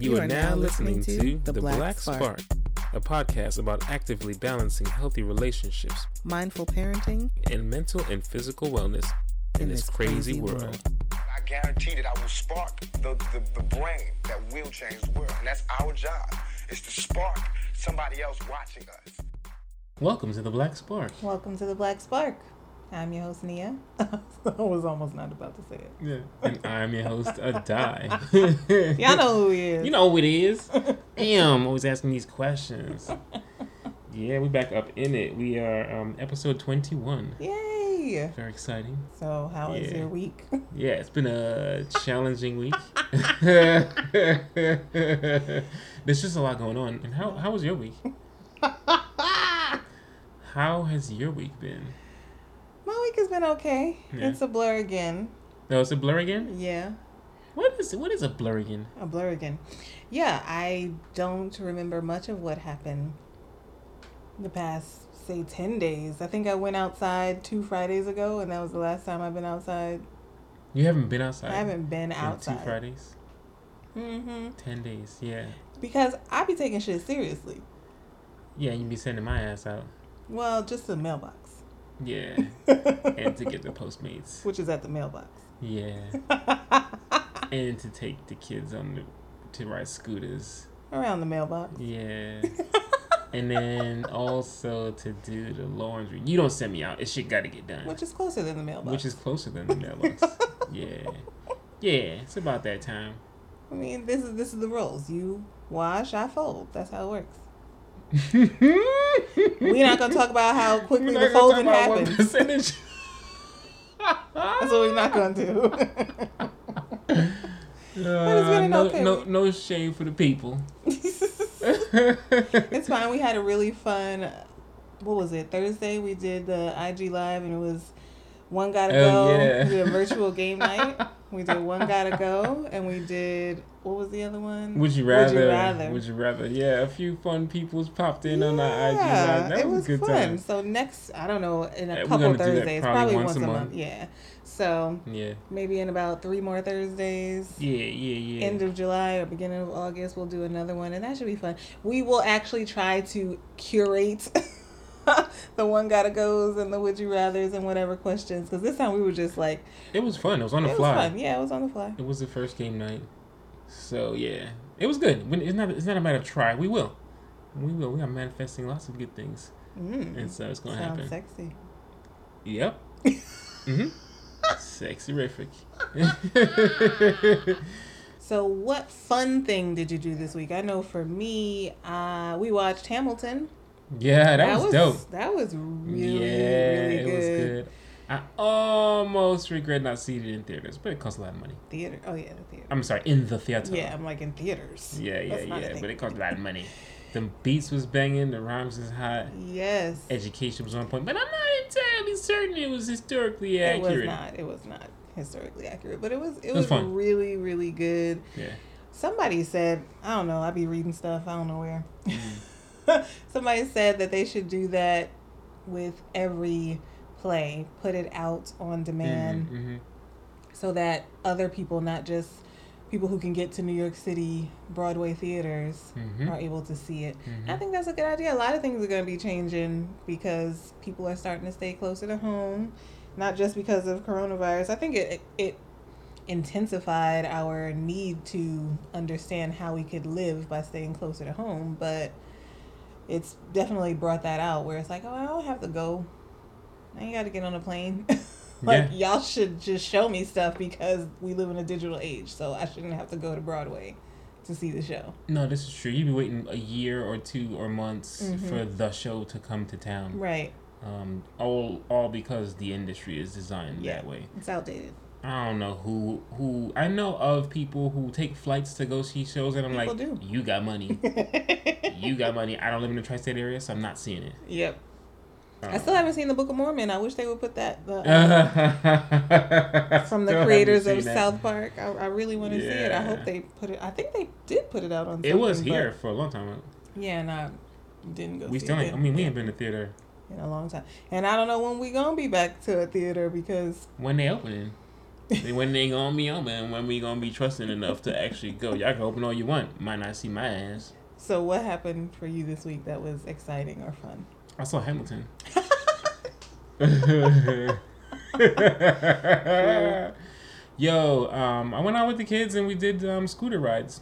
You, are, now listening, to The Black, Spark, a podcast about actively balancing healthy relationships mindful parenting and mental and physical wellness in, this crazy, world. I guarantee that I will spark the, the, the brain that will change the world. And that's our job, is to spark somebody else watching us. Welcome to The Black Spark. Welcome to the Black Spark. I'm your host Nia. I was almost not about to say it. Yeah. And I'm your host, Adai. Y'all know who he is. You know who it is. Damn, always asking these questions. Yeah, we back up in it. We are um, episode 21. Yay! Very exciting. So, how was Yeah. your week? Yeah, it's been a challenging week. There's just a lot going on. And how how was your week? How has your week been? My week has been okay. Yeah. It's a blur again. Oh, it's a blur again. Yeah, What is what is a blur again? a blur again. Yeah, I don't remember much of what happened the past, say, 10 days. I think I went outside two Fridays ago, and that was the last time I've been outside. You haven't been outside. I haven't been outside. two Fridays, Mm-hmm. ten days. Yeah, Because I be taking shit seriously. yeah. You be sending my ass out. Well, just the mailbox. Yeah, and to get the Postmates. Which is at the mailbox. Yeah, and to take the kids on the to ride scooters. Around the mailbox. Yeah. and then also to do the laundry. You don't send me out. It shit got to get done. Which is closer than the mailbox. Which is closer than the mailbox. yeah. Yeah, it's about that time. I mean, this is this is the rules. You wash, I fold. That's how it works. We're not gonna talk about how quickly the folding talk about what happens. percentage. That's what we're not gonna do. Uh, no, okay no, no shade for the people. it's fine. We had a really fun. What was it? Thursday we did the IG live, and it was one gotta Oh, go. yeah. We did a virtual game night. We did one gotta go, and we did what was the other one? Would you rather? Would you rather? Would you rather? Yeah, a few fun people's popped in on our IG Yeah, live. That it was, was a good fun. time. So next, I don't know, in a Yeah, couple gonna do that Thursdays, probably probably, once once, a a month. month. Yeah. So Yeah, maybe in about three more Thursdays. yeah, yeah, yeah. End of July or beginning of August, we'll do another one, and that should be fun. We will actually try to curate the one gotta goes and the would you rather's and whatever questions, because this time we were just like, it was fun. It was on the fly. Yeah, it was on the fly. It was the first game night, so yeah, it was good. When it's not, it's not a matter of try. We will, we will. We are manifesting lots of good things, Mm. and so it's gonna Sounds happen. sexy. Yep. mm-hmm. Sexy rific. So, what fun thing did you do this week? I know for me, uh, we watched Hamilton. Yeah, that, was, dope. That was really, yeah, really it good. was good. I almost regret not seeing it in theaters, but it costs a lot of money. Theater. Oh yeah, the theater. I'm sorry, in the theater. yeah, I'm like in theaters. yeah, yeah, yeah. But it costs a lot of money. The beats was banging, the rhymes was hot, Yes. education was on point, but I'm not entirely certain it was historically accurate. It was not. It was not historically accurate, but it was. It, was was, fun. really, really good. Yeah. Somebody said, I don't know. I be reading stuff. I don't know where. Mm. Somebody said that they should do that with every play. Put it out on demand. Mhm, mhm. so that other people, not just people who can get to New York City Broadway theaters, Mhm. are able to see it. I think that's a good idea. A lot of things are going to be changing because people are starting to stay closer to home, not just because of coronavirus. I think it it intensified our need to understand how we could live by staying closer to home, but it's definitely brought that out where it's like, oh, I don't have to go. I ain't got to get on a plane. like y'all should just show me stuff because we live in a digital age, so I shouldn't have to go to Broadway to see the show. No, this is true. You'd be waiting a year or two or months Mhm. for the show to come to town. Right. Um, all all because the industry is designed Yeah. that way. It's outdated. I don't know who who I know of people who take flights to go see shows, and I'm People like, do. you got money, you got money. I don't live in the tri-state area, so I'm not seeing it. Yep. I Um, still haven't seen the Book of Mormon. I wish they would put that the, uh, from the creators of that. South Park. I, I really want to see it. I hope they put it. I think they did put it out on. It was here for a long time. Yeah, and I didn't go. We see still it ain't. I mean, we ain't been to theater in a long time, and I don't know when we gonna be back to a theater because when they opening. When they gonna be open, and when we gonna be trusting enough to actually go? Y'all can open all you want. Might not see my ass. So, what happened for you this week that was exciting or fun? I saw Hamilton. Yo, um, I went out with the kids and we did um, scooter rides.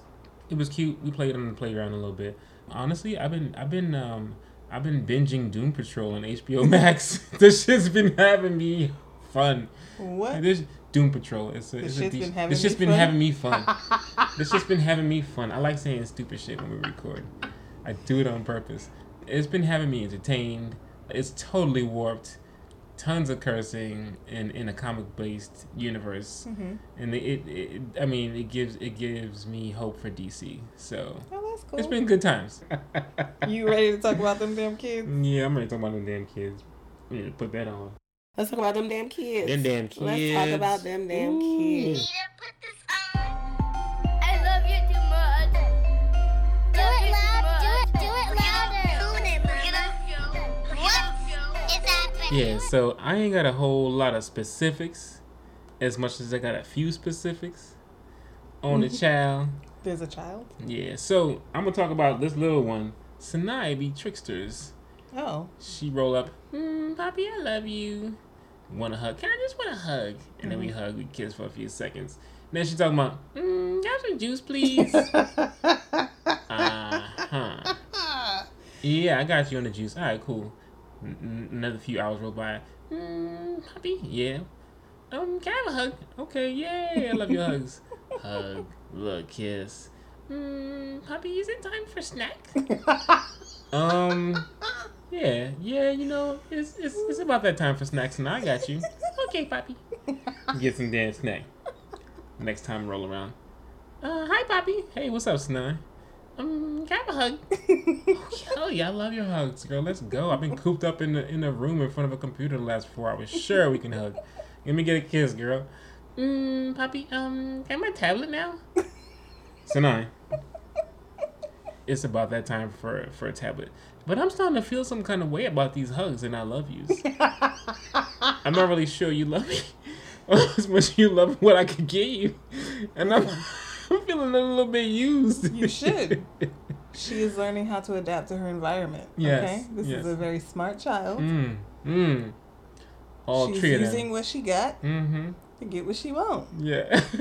It was cute. We played on the playground a little bit. Honestly, I've been I've been um, I've been binging Doom Patrol on HBO Max. this shit's been having me fun. What? This Doom Patrol. It's a, it's a been having this shit's me been fun? having me fun. this shit's been having me fun. I like saying stupid shit when we record. I do it on purpose. It's been having me entertained. It's totally warped. Tons of cursing in, in a comic based universe, hmm and it, it, it I mean it gives it gives me hope for DC. So Oh, that's cool. it's been good times. you ready to talk about them damn kids? yeah, I'm ready to talk about them damn kids. Yeah, put that on. Let's talk about them damn kids. Them damn kids. Let's talk about them damn Ooh. kids. Need to put this on. I love you too much. Do it loud. Do it. Do it louder. What is happening? Yeah, so I ain't got a whole lot of specifics, as much as I got a few specifics on the mm-hmm. child. There's a child. Yeah, so I'm gonna talk about this little one, Sanai be tricksters. Oh, She roll up, mm, Poppy, I love you. Want a hug? Can I just want a hug? And then we hug, we kiss for a few seconds. then she talking about, mm, got some juice, please. uh huh. Yeah, I got you on the juice. All right, cool. N- n- another few hours roll by. Mm, puppy, yeah. Um, can I have a hug? Okay, yay! I love your hugs. hug, look, kiss. Mm, puppy, is it time for snack? um, yeah, yeah. You know, it's it's it's about that time for snacks, and I got you. Okay, Poppy. Get some damn snack. Next time roll around. Uh, hi, Poppy. Hey, what's up, Snai? Um, can I have a hug? Hell yeah, I love your hugs, girl. Let's go. I've been cooped up in the in a room in front of a computer the last four hours. Sure, we can hug. Let me get a kiss, girl. Mm, Poppy, um, can I have my tablet now? Sinai. It's about that time for for a tablet. But I'm starting to feel some kind of way about these hugs and I love yous. I'm not really sure you love me as much as you love what I could get you. And I'm, I'm feeling a little bit used. You should. she is learning how to adapt to her environment. Yes, Okay, this yes. is a very smart child. Mm, mm. All She's using what she got Mm-hmm. To get what she want. Yeah.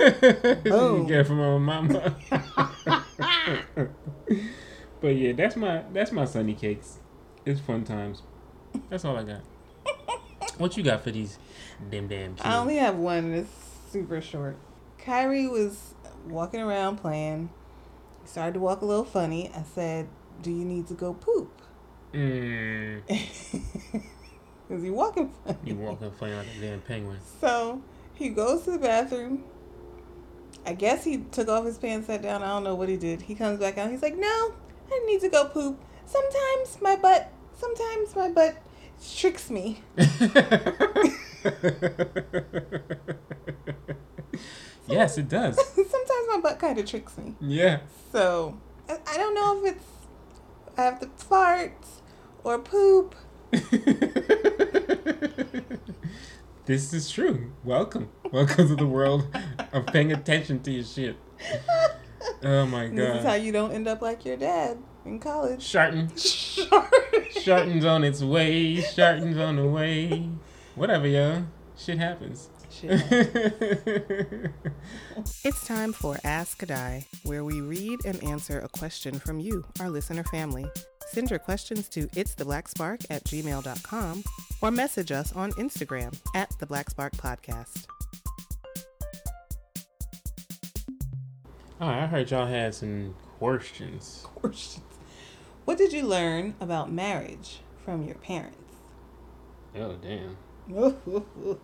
you Boom. get from her mama. but yeah, that's my that's my sunny cakes. It's fun times. That's all I got. What you got for these damn damn kids? I only have one. and It's super short. Kyrie was walking around playing. He started to walk a little funny. I said, "Do you need to go poop?" Mm, Is he walking funny? you walking funny like a damn penguin. So he goes to the bathroom. I guess he took off his pants, sat down. I don't know what he did. He comes back out. He's like, "No, I need to go poop. Sometimes my butt, sometimes my butt tricks me." yes, it does. sometimes my butt kind of tricks me. Yeah. So I, don't know if it's I have to fart or poop. this is true. Welcome. Welcome to the world of paying attention to your shit. Oh my god. This is how you don't end up like your dad in college. Sharton. Sharton's on its way. Sharton's on the way. Whatever, yo. Shit happens. Shit. It's time for Ask Adai, where we read and answer a question from you, our listener family. Send your questions to it's the black spark at gmail.com or message us on Instagram at the Black Spark Podcast. Alright, I heard y'all had some questions. Questions. What did you learn about marriage from your parents? Oh, damn.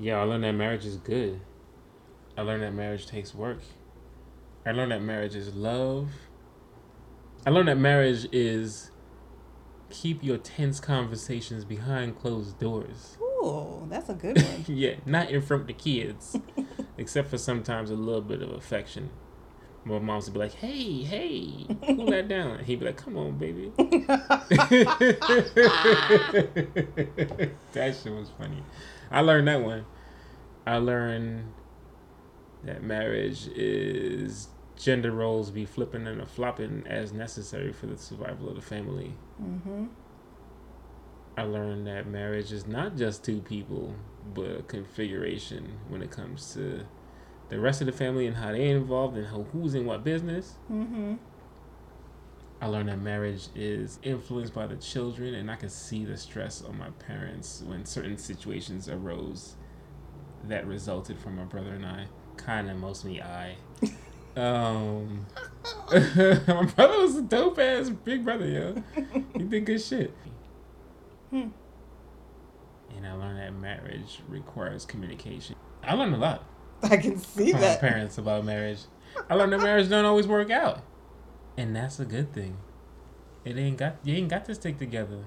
Yeah, I learned that marriage is good. I learned that marriage takes work. I learned that marriage is love. I learned that marriage is keep your tense conversations behind closed doors. Ooh, that's a good one. yeah, not in front of the kids. Except for sometimes a little bit of affection. My moms would be like, hey, hey, cool that down. He'd be like, come on, baby. that shit was funny. I learned that one. I learned that marriage is gender roles be flipping and a flopping as necessary for the survival of the family. Mm-hmm. I learned that marriage is not just two people, but a configuration when it comes to the rest of the family and how they involved and who's in what business. Mm-hmm. I learned that marriage is influenced by the children, and I could see the stress on my parents when certain situations arose that resulted from my brother and I. Kind of mostly I. Um, my brother was a dope ass big brother, yo. He did good shit. Hmm. And I learned that marriage requires communication. I learned a lot I can see from my that. parents about marriage. I learned that marriage don't always work out, and that's a good thing. It ain't got you ain't got to stick together.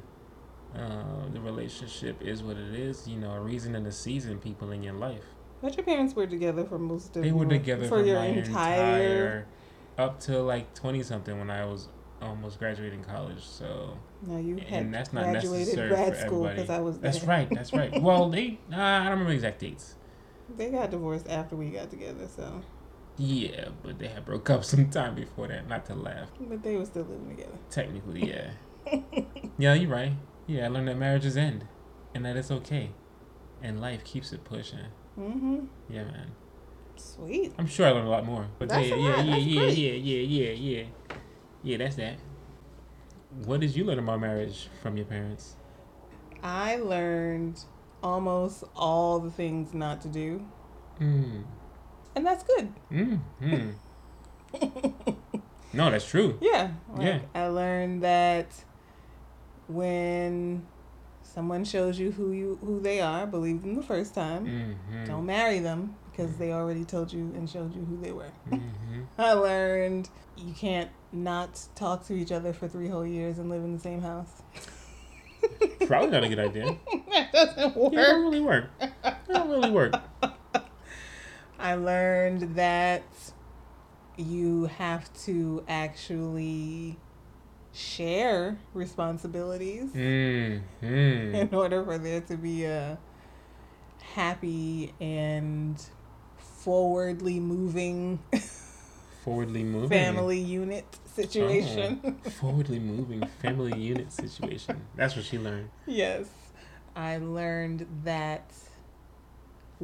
Uh, the relationship is what it is. You know, a reason and a season. People in your life. But your parents were together for most of They were together for for your my entire. entire up till like twenty something when I was almost graduating college. So No, you had and that's not graduated necessary grad for school everybody. because I was there. That's right. That's right. Well, they uh, I don't remember exact dates. They got divorced after we got together, so Yeah, but they had broke up some time before that. Not to laugh. but they were still living together. Technically, yeah. yeah, you're right. Yeah, I learned that marriages end, and that it's okay, and life keeps it pushing. Mm-hmm. Yeah, man. Sweet. I'm sure I learned a lot more. But That's yeah, a yeah, lot. yeah, That's yeah, great. yeah, yeah, yeah, yeah, yeah. That's that. What did you learn about marriage from your parents? I learned almost all the things not to do, Mm. And that's good. Mm. Mm. no, that's true. Yeah. Like, Yeah. I learned that when someone shows you who you who they are, believe them the first time. Mm-hmm. Don't marry them because they already told you and showed you who they were. Mm-hmm. I learned you can't not talk to each other for three whole years and live in the same house. Probably not a good idea. that doesn't work. It don't really work. It don't really work. I learned that you have to actually share responsibilities Mm-hmm. in order for there to be a happy and forwardly moving Forwardly moving. family unit situation. Oh, forwardly moving family unit situation. That's what she learned. yes. I learned that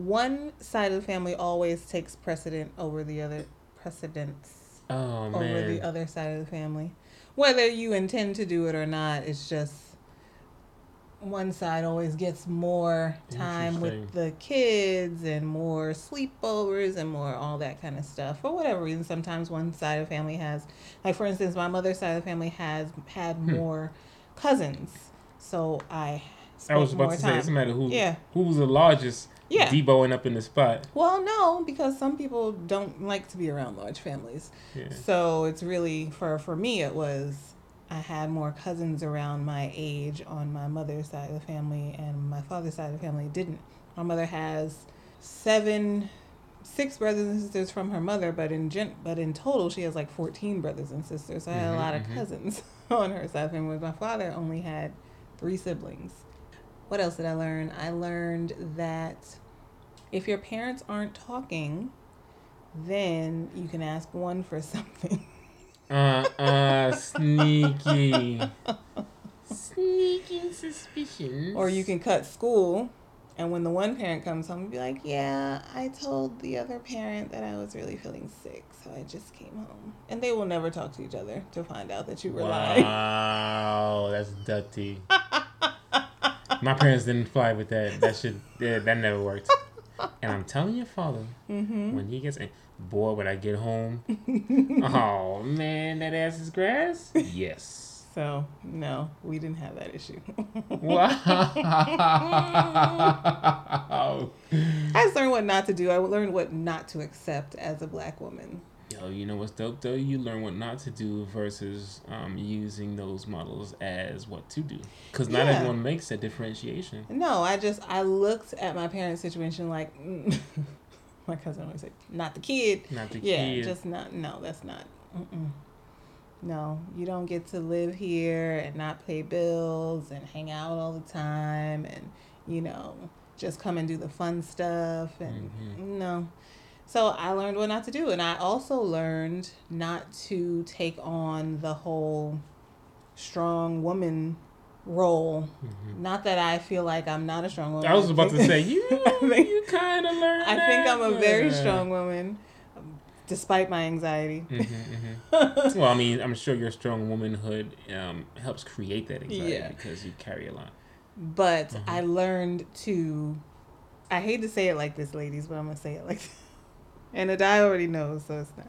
one side of the family always takes precedent over the other precedence Oh over the other side of the family. Whether you intend to do it or not, it's just one side always gets more time with the kids and more sleepovers and more all that kind of stuff. For whatever reason, sometimes one side of the family has, like for instance, my mother's side of the family has had Hmm. more cousins, so I. I was about more to say time. it doesn't matter who Yeah. who was the largest Yeah. deboing up in the spot. Well, no, because some people don't like to be around large families. Yeah. So it's really for for me it was I had more cousins around my age on my mother's side of the family and my father's side of the family didn't. My mother has seven six brothers and sisters from her mother, but in gen- but in total she has like 14 brothers and sisters. So I had a Mhm, lot of mhm. cousins on her side of the family. My father only had three siblings. What else did I learn? I learned that if your parents aren't talking, then you can ask one for something. Uh uh sneaky. Sneaky suspicions. Or you can cut school, and when the one parent comes home, be like, "Yeah, I told the other parent that I was really feeling sick, so I just came home." And they will never talk to each other to find out that you were lying. Wow, that's dirty. My parents didn't fly with that. That should yeah, that never worked. And I'm telling your father, Mm-hmm. when he gets in, boy, when I get home, oh man, that ass is grass. Yes. So no, we didn't have that issue. Wow. I just learned what not to do. I learned what not to accept as a black woman. Yo, you know what's dope though? You learn what not to do versus um, using those models as what to do. Because not Yeah. everyone makes that differentiation. No, I just I looked at my parents' situation like my cousin always said, "Not the kid." Not the yeah, kid. just not. No, that's not. Mm-mm. No, you don't get to live here and not pay bills and hang out all the time and you know just come and do the fun stuff and Mm-hmm. no. So I learned what not to do, and I also learned not to take on the whole strong woman role. Not that I feel like I'm not a strong woman. Mm-hmm. I was about to say you. you kind of learned. I think I'm a very but- strong woman, despite my anxiety. Mhm, mhm. well, I mean, I'm sure your strong womanhood um, helps create that anxiety Yeah. because you carry a lot. But Mm-hmm. I learned to. I hate to say it like this, ladies, but I'm gonna say it like this. And Adai already knows, so it's not.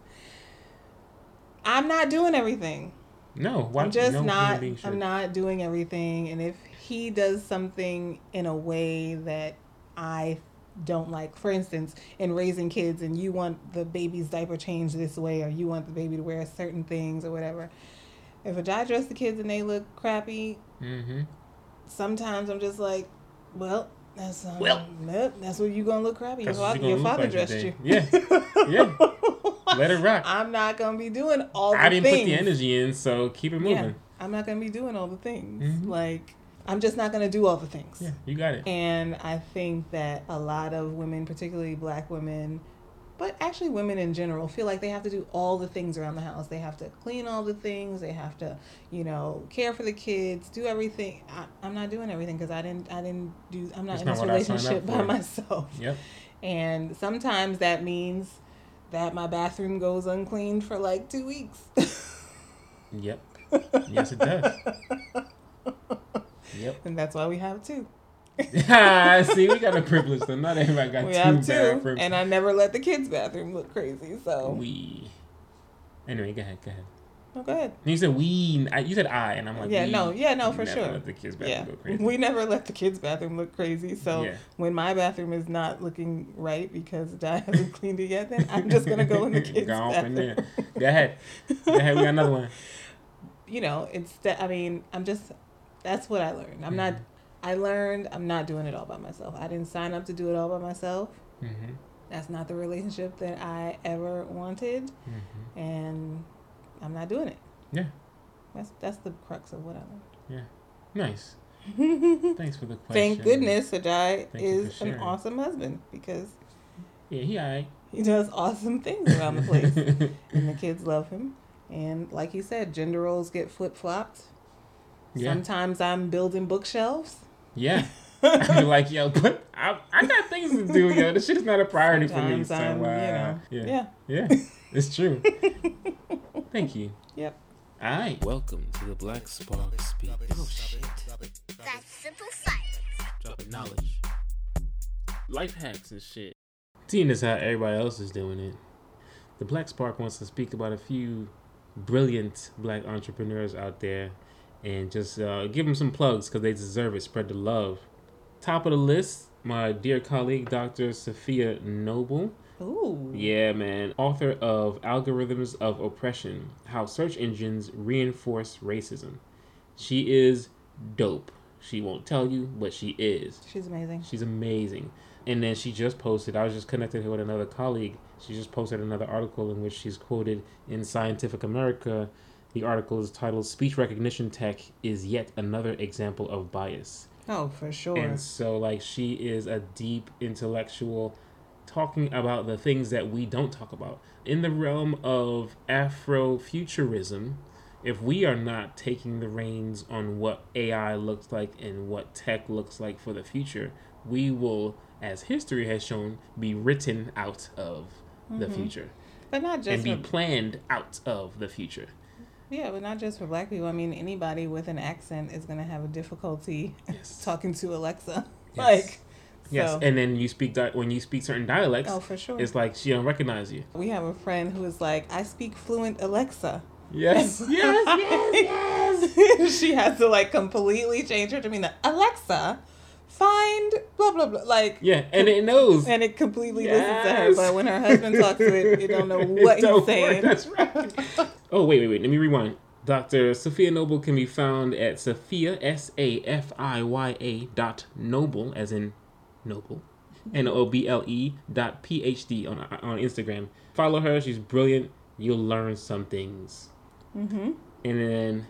I'm not doing everything. No, why, I'm just no not. I'm not doing everything. And if he does something in a way that I don't like, for instance, in raising kids, and you want the baby's diaper changed this way, or you want the baby to wear certain things, or whatever. If a guy dress the kids and they look crappy, Mm-hmm. sometimes I'm just like, well, that's um, Well. nope, that's what you gonna look crappy. Your, That's what fa- you your father like dressed you. Yeah, yeah. Let it rock. I'm not gonna be doing all the things. I didn't things. put the energy in, so keep it Yeah, moving. I'm not gonna be doing all the things. Mhm. Like, I'm just not gonna do all the things. Yeah, you got it. And I think that a lot of women, particularly black women, but actually women in general, feel like they have to do all the things around the house. They have to clean all the things. They have to, you know, care for the kids, do everything. I, I'm not doing everything because I didn't. I didn't do. I'm not That's in not this what I signed relationship by myself. Yep. And sometimes that means that my bathroom goes uncleaned for like two weeks. Yep. Yes, it does. Yep. and that's why we have two. See, we got a privilege, though. Not everybody got we two have two, bathrooms. and I never let the kids' bathroom look crazy. So, we. Anyway, go ahead. Go ahead. oh, go ahead. You said we. I, you said I, and I'm like, yeah, no, yeah, no, for sure. Let the kids bathroom yeah, go crazy. we never let the kids' bathroom look crazy. So Yeah. when my bathroom is not looking right because Di hasn't cleaned it yet, then I'm just gonna go in the kids' Go bathroom. there. Go ahead. Go ahead. We got another one. You know, it's that. I mean, I'm just. That's what I learned. I'm mm-hmm. not. I learned I'm not doing it all by myself. I didn't sign up to do it all by myself. Mm-hmm. That's not the relationship that I ever wanted, Mm-hmm. and I'm not doing it. Yeah. That's that's the crux of what I learned. Yeah, nice. Thanks for the question. Thank goodness Ajay Thank is an awesome husband because Yeah, he alright. he does awesome things around the place, and the kids love him. And like you said, gender roles get flip flopped. yeah. Sometimes I'm building bookshelves. Yeah. I'd be like, yo, but I, I got things to do, yo. This shit is not a priority for me. Sometimes So, I'm, uh, you know, yeah. yeah. Yeah. It's true. Thank you. Yep. All right. Welcome to the Black Spark Speaks. Oh, shit. That's simple science. Dropping knowledge. Life hacks and shit. Seeing as how everybody else is doing it, the Black Spark wants to speak about a few brilliant black entrepreneurs out there and just uh, give them some plugs because they deserve it. Spread the love. Top of the list, my dear colleague, Dr. Safiya Noble. Ooh. Yeah, man. Author of Algorithms of Oppression How Search Engines Reinforce Racism. She is dope. She won't tell you, but she is. She's amazing. She's amazing. And then she just posted, I was just connected with another colleague. She just posted another article in which she's quoted in Scientific American. The article is titled Speech Recognition Tech is Yet Another Example of Bias. Oh, for sure. And so, like, she is a deep intellectual talking about the things that we don't talk about. In the realm of Afrofuturism, if we are not taking the reins on what AI looks like and what tech looks like for the future, we will, as history has shown, be written out of the mm-hmm. future but not just and be planned out of the future. Yeah, but not just for black people. I mean, anybody with an accent is gonna have a difficulty Yes. talking to Alexa. Yes. Like, Yes, so- and then you speak di- when you speak certain dialects, oh, for sure. it's like she don't recognize you. We have a friend who is like, I speak fluent Alexa. Yes, yes, yes, yes. she has to like completely change her demeanor. Alexa, find blah blah blah. Like, Yeah, and it knows. and it completely listens to her. But when her husband talks to it, it don't know what It he's saying. That's right. oh wait, wait, wait. Let me rewind. Dr. Safiya Noble can be found at Safiya S A F I Y A dot Noble, as in Noble, N O B L E dot P H D on on Instagram. Follow her. She's brilliant. You'll learn some things. Mm-hmm. And then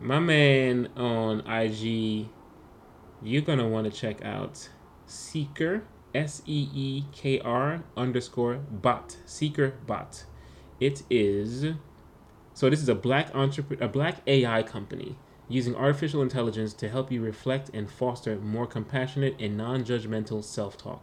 my man on IG, you're gonna want to check out Seekr S E E K R underscore bot Seekr bot. It is so this is a black entrepreneur, a black AI company using artificial intelligence to help you reflect and foster more compassionate and non-judgmental self-talk.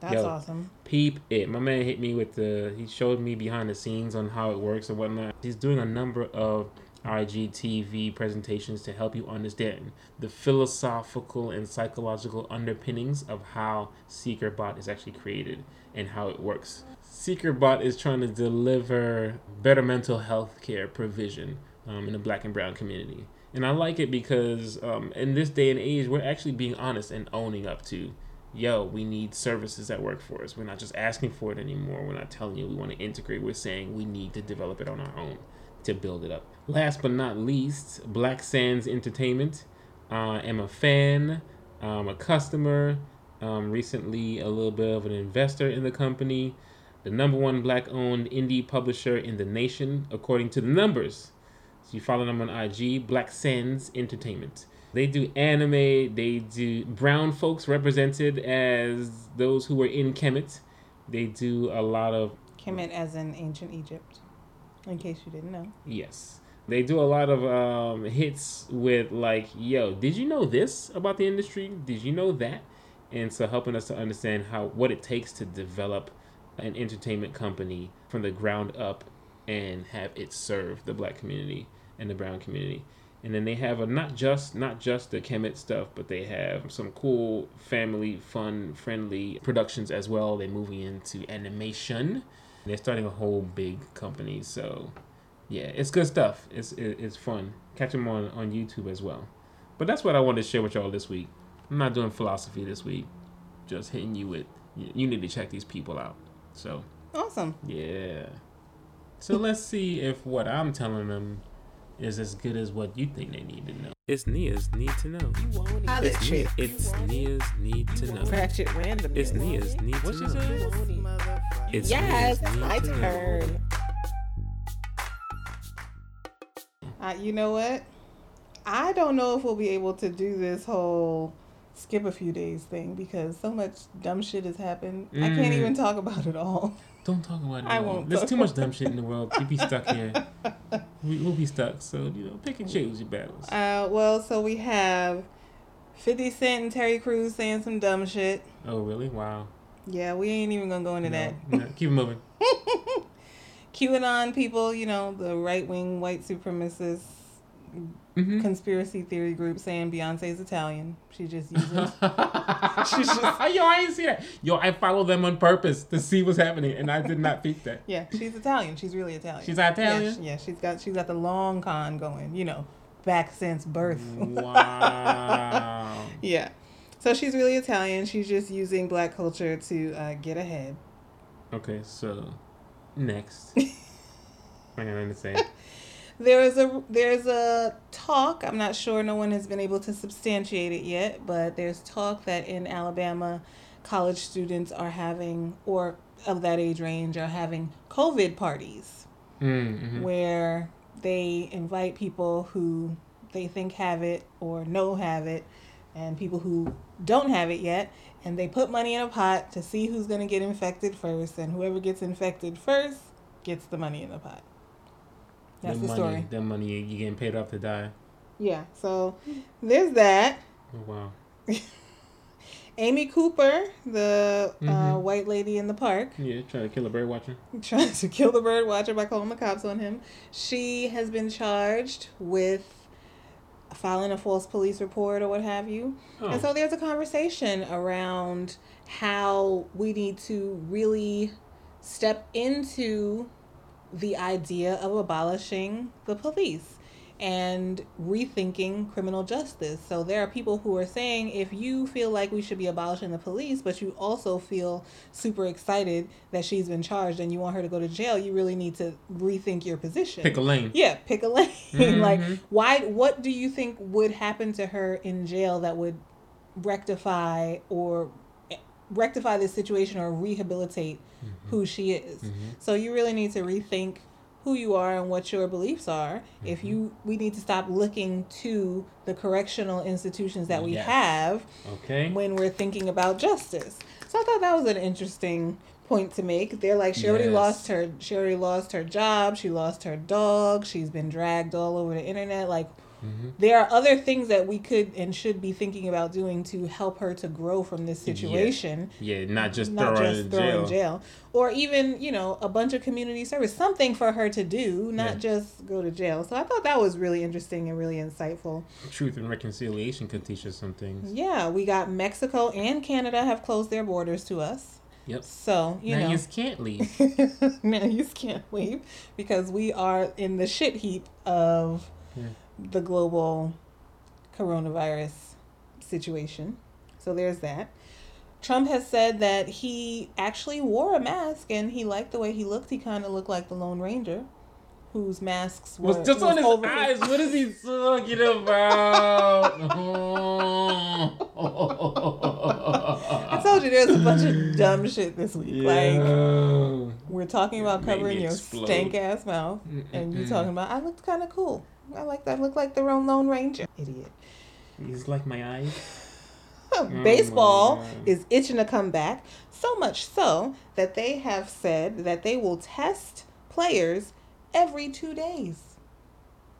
That's Yo. awesome. Peep it. My man hit me with the. He showed me behind the scenes on how it works and whatnot. He's doing a number of IGTV presentations to help you understand the philosophical and psychological underpinnings of how SeekrBot is actually created and how it works. SeekrBot is trying to deliver better mental health care provision um, in the black and brown community. And I like it because um, in this day and age, we're actually being honest and owning up to yo, we need services that work for us. We're not just asking for it anymore. We're not telling you we want to integrate. We're saying we need to develop it on our own to build it up. Last but not least, Black Sands Entertainment. I am a fan, um, a customer, recently a little bit of an investor in the company. The number one black owned indie publisher in the nation, according to the numbers. So you follow them on IG, Black Sands Entertainment. They do anime. They do brown folks represented as those who were in Kemet. They do a lot of Kemet as in ancient Egypt, in case you didn't know. yes. They do a lot of um, hits with like, yo, did you know this about the industry? Did you know that? And so helping us to understand how what it takes to develop an entertainment company from the ground up and have it serve the black community and the brown community. And then they have a not just not just the Kemet stuff, but they have some cool family fun friendly productions as well. They're moving into animation. They're starting a whole big company, so yeah, it's good stuff. It's it, it's fun. Catch them on on YouTube as well. But that's what I wanted to share with y'all this week. I'm not doing philosophy this week. Just hitting you with you you need to check these people out. So Awesome. yeah. So let's see if what I'm telling them is as good as what you think they need to know. It's Nia's need to know. How this It's, chick. Nia, it's Nia's need to know. Ratchet random. It's Nia's need to know. It's Yes, Nia's my to turn. Uh, you know what? I don't know if we'll be able to do this whole skip a few days thing because so much dumb shit has happened. I can't Mm. even talk about it all. Don't talk about it. I won't There's too much dumb shit in the world. You be stuck here. We, we'll be stuck. So you know, pick and choose your battles. Uh, well, so we have 50 Cent and Terry Crews saying some dumb shit. Oh really? Wow. Yeah, we ain't even gonna go into No, that. no, keep it moving. QAnon people, you know, the right wing white supremacist Mhm. conspiracy theory group saying Beyonce's Italian. She just uses She's just- Yo, I ain't see that. Yo, I follow them on purpose to see what's happening, and I did not think that. Yeah, she's Italian. She's really Italian. She's Yeah, Italian? she- Yeah, she's got she's got the long con going. You know, back since birth. Wow. yeah, so she's really Italian. She's just using black culture to uh, get ahead. okay, so next. I don't understand. There is a there's a talk. I'm not sure. No one has been able to substantiate it yet, but there's talk that in Alabama, college students are having, or of that age range, are having COVID parties. Mm-hmm. where they invite people who they think have it or know have it and people who don't have it yet and they put money in a pot to see who's going to get infected first and whoever gets infected first gets the money in the pot that's the money, story That money you're getting paid off to die. yeah so there's that Oh, wow. amy cooper the uh, Mhm. white lady in the park Yeah, trying to kill a bird watcher. trying to kill the bird watcher by calling the cops on him. She has been charged with filing a false police report or what have you. Oh. And so there's a conversation around how we need to really step into the idea of abolishing the police and rethinking criminal justice. So there are people who are saying if you feel like we should be abolishing the police, but you also feel super excited that she's been charged and you want her to go to jail, you really need to rethink your position. Pick a lane. Yeah, pick a lane. like Mhm. why what do you think would happen to her in jail that would rectify or rectify this situation or rehabilitate who she is? So you really need to rethink who you are and what your beliefs are. Mm-hmm. If you, we need to stop looking to the correctional institutions that we Yes. have Okay. when we're thinking about justice. So I thought that was an interesting point to make. They're like she already Yes. lost her she already lost her job, she lost her dog, she's been dragged all over the internet. Like Mm-hmm. there are other things that we could and should be thinking about doing to help her to grow from this situation. Yeah, not just Not throw her in throw jail. in jail. Or even, you know, a bunch of community service. Something for her to do, not Yeah. just go to jail. So I thought that was really interesting and really insightful. Truth and reconciliation could teach us some things. Yeah, we got Mexico and Canada have closed their borders to us. Yep. So, you now know, you can't leave. now you can't leave because we are in the shit heap of Yeah. The global coronavirus situation. So there's that. Trump has said that he actually wore a mask and he liked the way he looked. He kind of looked like the Lone Ranger, whose masks were was just was on his over eyes. What is he talking about? I told you there's a bunch of dumb shit this week. Like we're talking about covering your stank ass mouth, and you Mm-mm-mm. talking about I looked kind of cool. I like that. Look like the Lone Ranger. Idiot. He's like my eyes. Oh Baseball God. is itching to come back, so much so that they have said that they will test players every two days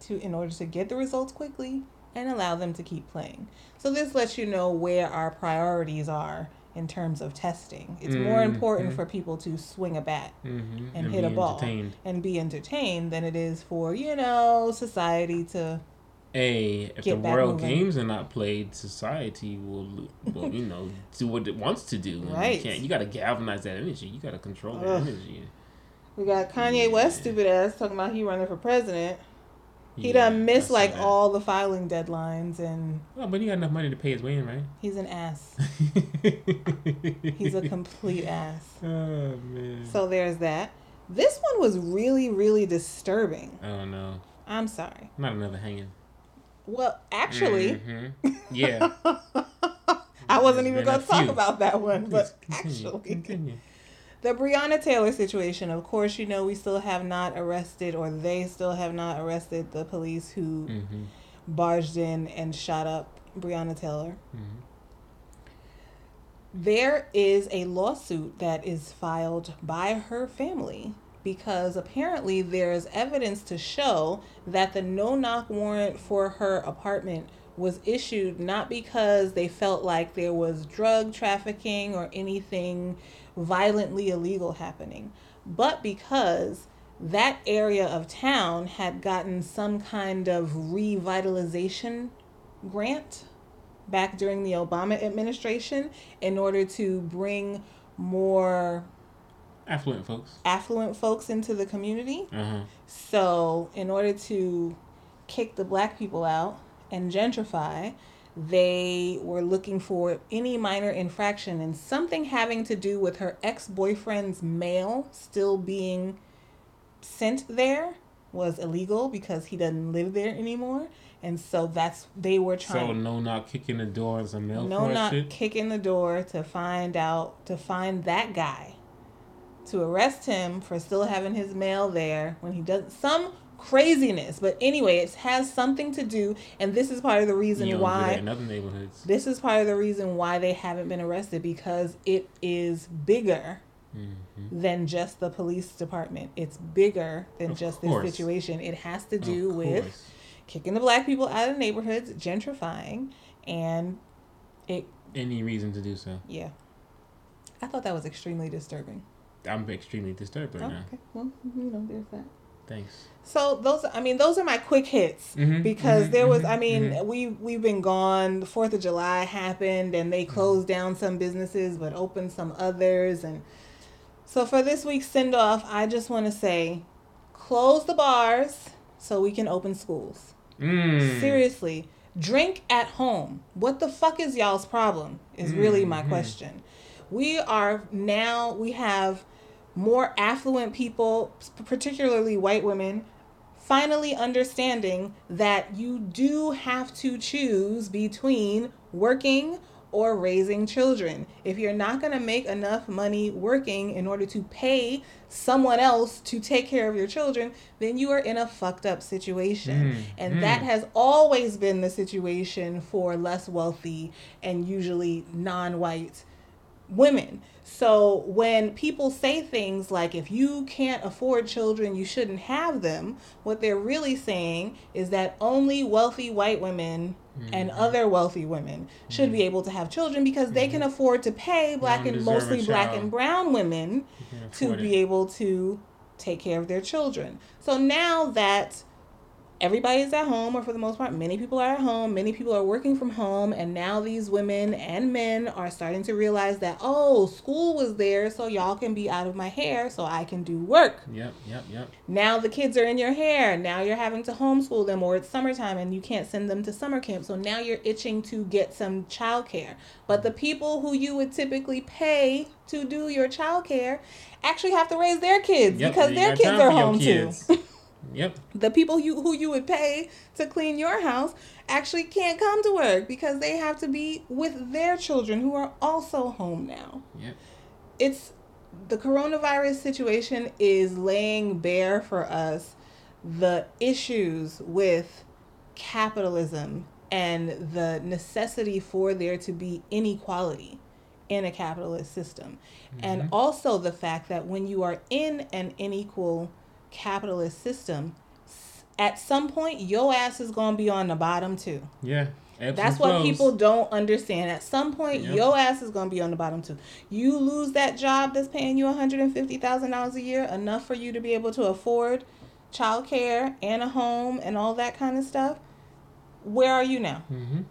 to in order to get the results quickly and allow them to keep playing. So this lets you know where our priorities are in terms of testing. It's more important for people to swing a bat Mm-hmm. and, hit a ball and be entertained than it is for, you know, society to Hey, if the World moving. Games are not played, society will, will you know, do what it wants to do. And Right. You can't. You got to galvanize that energy. You got to control that energy. we got Kanye West stupid ass talking about he running for president. He Yeah, done missed like saw that. all the filing deadlines and Oh, but he got enough money to pay his way in, right? he's an ass. He's a complete ass. Oh man. So there's that. This one was really, really disturbing. oh no, I'm sorry. not another hanging. Well, actually, Mhm. yeah. I wasn't even going to talk about that one, but Please continue, actually, continue. The Breonna Taylor situation. Of course, you know we still have not arrested, or they still have not arrested the police who Mhm. barged in and shot up Breonna Taylor. Mhm. There is a lawsuit that is filed by her family because apparently there's evidence to show that the no knock warrant for her apartment was issued not because they felt like there was drug trafficking or anything violently illegal happening, but because that area of town had gotten some kind of revitalization grant back during the Obama administration in order to bring more Affluent folks. affluent folks into the community. Uh huh. So, in order to kick the black people out and gentrify, they were looking for any minor infraction and something having to do with her ex boyfriend's mail still being sent there was illegal because he doesn't live there anymore. And so that's they were trying So no knock kicking the door and some mail no not shit. kicking the door to find out to find that guy to arrest him for still having his mail there when he does some craziness but anyway it has something to do and this is part of the reason You don't do that why in other neighborhoods. this is part of the reason why they haven't been arrested because it is bigger Mm-hmm. than just the police department it's bigger than Of just course. this situation it has to do Of with course. kicking the black people out of neighborhoods gentrifying and it any reason to do so. Yeah. I thought that was extremely disturbing. I'm extremely disturbed right Oh, now. okay. Well, you know, there's that. Thanks. So those, I mean, those are my quick hits Mhm, because mhm, there was, mhm, I mean, mhm. we we've been gone. The Fourth of July happened, and they closed down some businesses but opened some others. And so for this week's send off, I just want to say, close the bars so we can open schools. Mm. Seriously, drink at home. What the fuck is y'all's problem? Is really my Mhm. question. We are now, we have more affluent people, particularly white women, finally understanding that you do have to choose between working or raising children. If you're not going to make enough money working in order to pay someone else to take care of your children, then you are in a fucked up situation. Mm, and mm. that has always been the situation for less wealthy and usually non white women. So when people say things like, if you can't afford children, you shouldn't have them, what they're really saying is that only wealthy white women and Mm-hmm. other wealthy women should be able to have children because they can afford to pay black and mostly black and brown women to be it. able to take care of their children. So now that everybody's at home, or for the most part, many people are at home, many people are working from home, and now these women and men are starting to realize that, oh, school was there, so y'all can be out of my hair so I can do work. Yep, yep, yep. Now the kids are in your hair. Now you're having to homeschool them, or it's summertime and you can't send them to summer camp. So now you're itching to get some childcare. But the people who you would typically pay to do your childcare actually have to raise their kids Yep, because their kids are home kids. too. Yep. the people you who you would pay to clean your house actually can't come to work because they have to be with their children who are also home now Yep. it's the coronavirus situation is laying bare for us the issues with capitalism and the necessity for there to be inequality in a capitalist system. And mm-hmm. also the fact that when you are in an unequal capitalist system, at some point your ass is going to be on the bottom too. Yeah. That's what flows. people don't understand. At some point, Yep. your ass is gonna be on the bottom too. You lose that job that's paying you one hundred and fifty thousand dollars a year, enough for you to be able to afford childcare and a home and all that kind of stuff. Where are you now? Mm-hmm.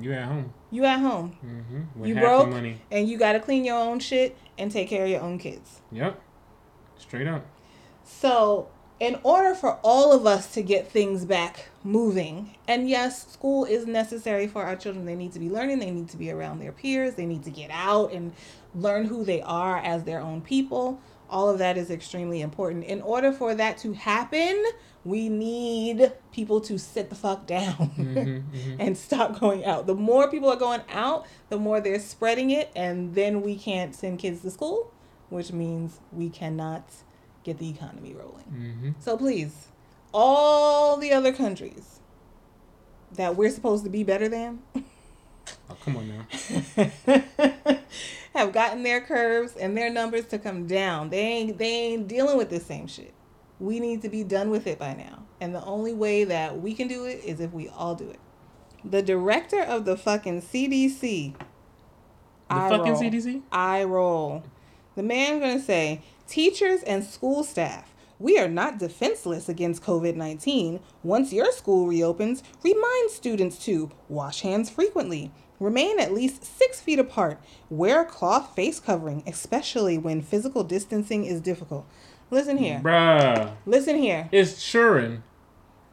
You at home. You at home. Mm-hmm. You broke and you got to clean your own shit and take care of your own kids. Yep. Straight up. So, in order for all of us to get things back moving, and yes, school is necessary for our children. They need to be learning, they need to be around their peers, they need to get out and learn who they are as their own people. All of that is extremely important. In order for that to happen, we need people to sit the fuck down mm-hmm, mm-hmm. and stop going out. The more people are going out, the more they're spreading it, and then we can't send kids to school, which means we cannot get the economy rolling. Mm-hmm. So please, all the other countries that we're supposed to be better than Oh, come on now. have gotten their curves and their numbers to come down. They ain't they ain't dealing with the same shit. We need to be done with it by now. And the only way that we can do it is if we all do it. The director of the fucking CDC. The eye fucking roll. CDC? I roll. The man gonna say, teachers and school staff, we are not defenseless against COVID 19. Once your school reopens, remind students to wash hands frequently, remain at least six feet apart, wear a cloth face covering, especially when physical distancing is difficult. Listen here. Bruh. Listen here. It's Shurin.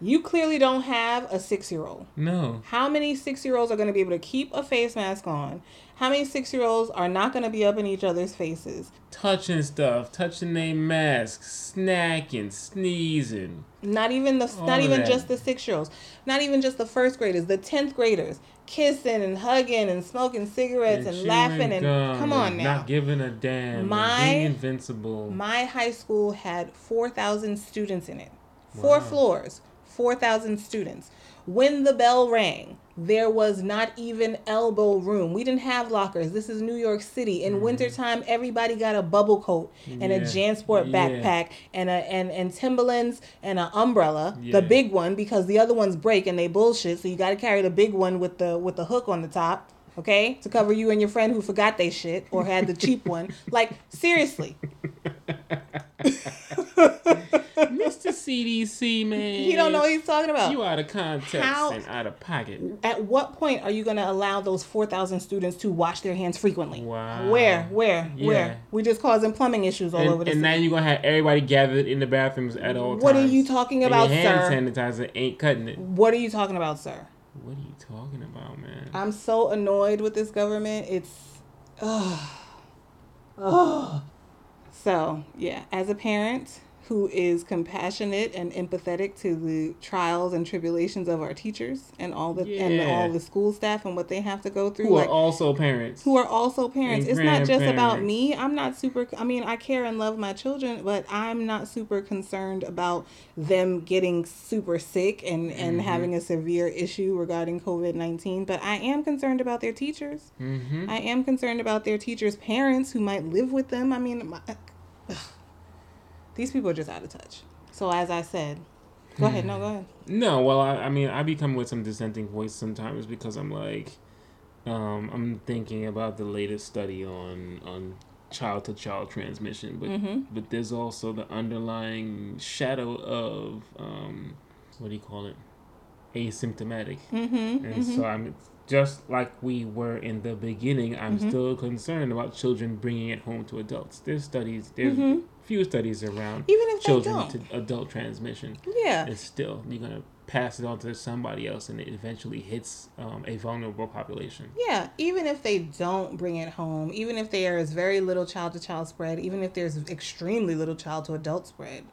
You clearly don't have a six year old. No. How many six year olds are going to be able to keep a face mask on? How many six year olds are not going to be up in each other's faces? Touching stuff, touching their masks, snacking, sneezing. Not even the All not even that. just the six year olds. Not even just the first graders, the tenth graders. Kissing and hugging and smoking cigarettes and, chewing laughing and come on and now. Not giving a damn. My- being invincible. My high school had 4,000 students in it. Four Wow. floors, 4,000 students. When the bell rang, there was not even elbow room. We didn't have lockers. This is New York City. In wintertime, everybody got a bubble coat and a Mm-hmm. JanSport Yeah. backpack and a and, and Timberlands and an umbrella, Yeah. the big one because the other ones break and they bullshit. So you got to carry the big one with the with the hook on the top, okay, to cover you and your friend who forgot they shit or had the cheap one. Like seriously. CDC, man. he don't know what he's talking about. You out of context How- and out of pocket. At what point are you going to allow those 4,000 students to wash their hands frequently? Wow. Where? Where? Yeah. Where? We just causing plumbing issues all And, over the and city. now you're gonna have everybody gathered in the bathrooms at all times. What are you talking about, your hand sir? sanitizer ain't cutting it. what are you talking about, sir? What are you talking about, man? I'm so annoyed with this government. It's, ugh, ugh. So yeah, as a parent who is compassionate and empathetic to the trials and tribulations of our teachers and all the and all the school staff and what they have to go through. Who like, are also parents. who are also parents. And It's not just about me. I'm not super. I mean, I care and love my children, but I'm not super concerned about them getting super sick and and Mm-hmm. having a severe issue regarding COVID nineteen. But I am concerned about their teachers. Mm-hmm. I am concerned about their teachers' parents who might live with them. I mean, my, these people are just out of touch. So as I said, go ahead. No, go ahead. No, well, I, I mean, I become with some dissenting voice sometimes because I'm like, um, I'm thinking about the latest study on on child to child transmission, but Mm-hmm. but there's also the underlying shadow of um, what do you call it, asymptomatic, Mm-hmm. and so I'm just like we were in the beginning. I'm Mm-hmm. still concerned about children bringing it home to adults. There's studies. There's few studies around Mm-hmm. Even if children to adult transmission Yeah. it's still you're gonna pass it on to somebody else, and it eventually hits um, a vulnerable population. Yeah, even if they don't bring it home, even if there is very little child to child spread, even if there's extremely little child to adult spread,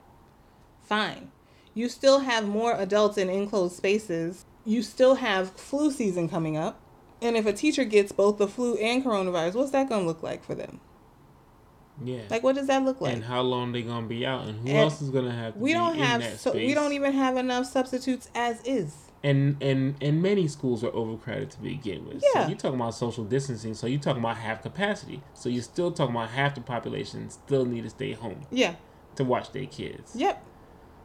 fine. You still have more adults in enclosed spaces. You still have flu season coming up. And if a teacher gets both the flu and coronavirus, what's that going to look like for them? Yeah. Like, what does that look like? and how long they gonna be out, and who And else is gonna have? To we don't have that so we don't even have enough substitutes as is. And and and many schools are overcrowded to begin with. Yeah. So you're talking about social distancing. So you're talking about half capacity. So you're still talking about half the population still need to stay home Yeah. to watch their kids. Yep.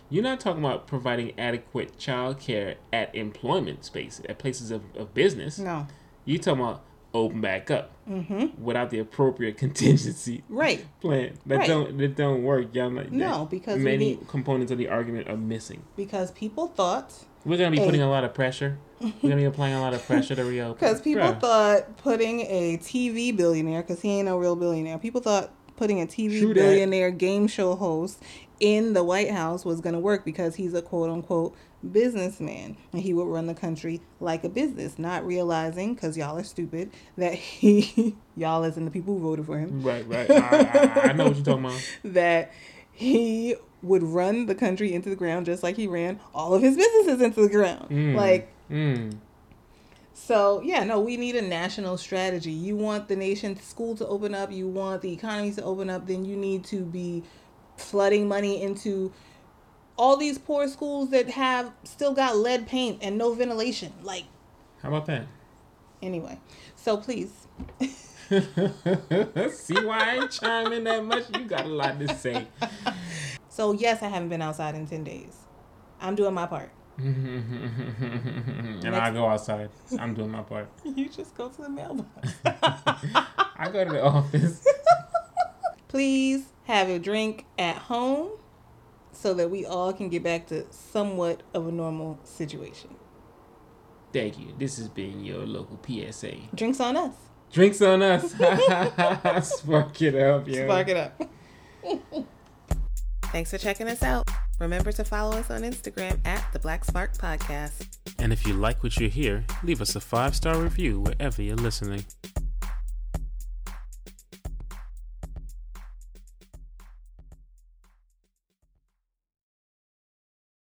You're not talking about providing adequate child care at employment spaces, at places of, of business. No. You're talking about open back up mm-hmm. without the appropriate contingency Right. plan that Right. don't that don't work. Y'all like No, because many need- components of the argument are missing. Because people thought We're gonna be Hey. putting a lot of pressure. We're gonna be applying a lot of pressure to reopen. Because people Bruh. thought putting a TV billionaire, because he ain't no real billionaire, people thought putting a TV True that. billionaire game show host in the White House was going to work because he's a quote unquote businessman and he would run the country like a business, not realizing, because y'all are stupid, that he, y'all as in the people who voted for him, Right, right. I, I, I know what you're talking about. that he would run the country into the ground just like he ran all of his businesses into the ground. Mm. Like, Mm. So yeah, no, we need a national strategy. You want the nation's school to open up, you want the economies to open up, then you need to be flooding money into all these poor schools that have still got lead paint and no ventilation. Like How about that? anyway. So please. See why I ain't chiming that much? You got a lot to say. So yes, I haven't been outside in 10 days. I'm doing my part. and I go outside. I'm doing my part. You just go to the mailbox. I go to the office. Please have a drink at home so that we all can get back to somewhat of a normal situation. Thank you. This has been your local PSA. Drinks on us. Drinks on us. Spark it up, yo. Spark it up. Thanks for checking us out. Remember to follow us on Instagram at the Black Spark Podcast. And if you like what you hear, leave us a five star review wherever you're listening.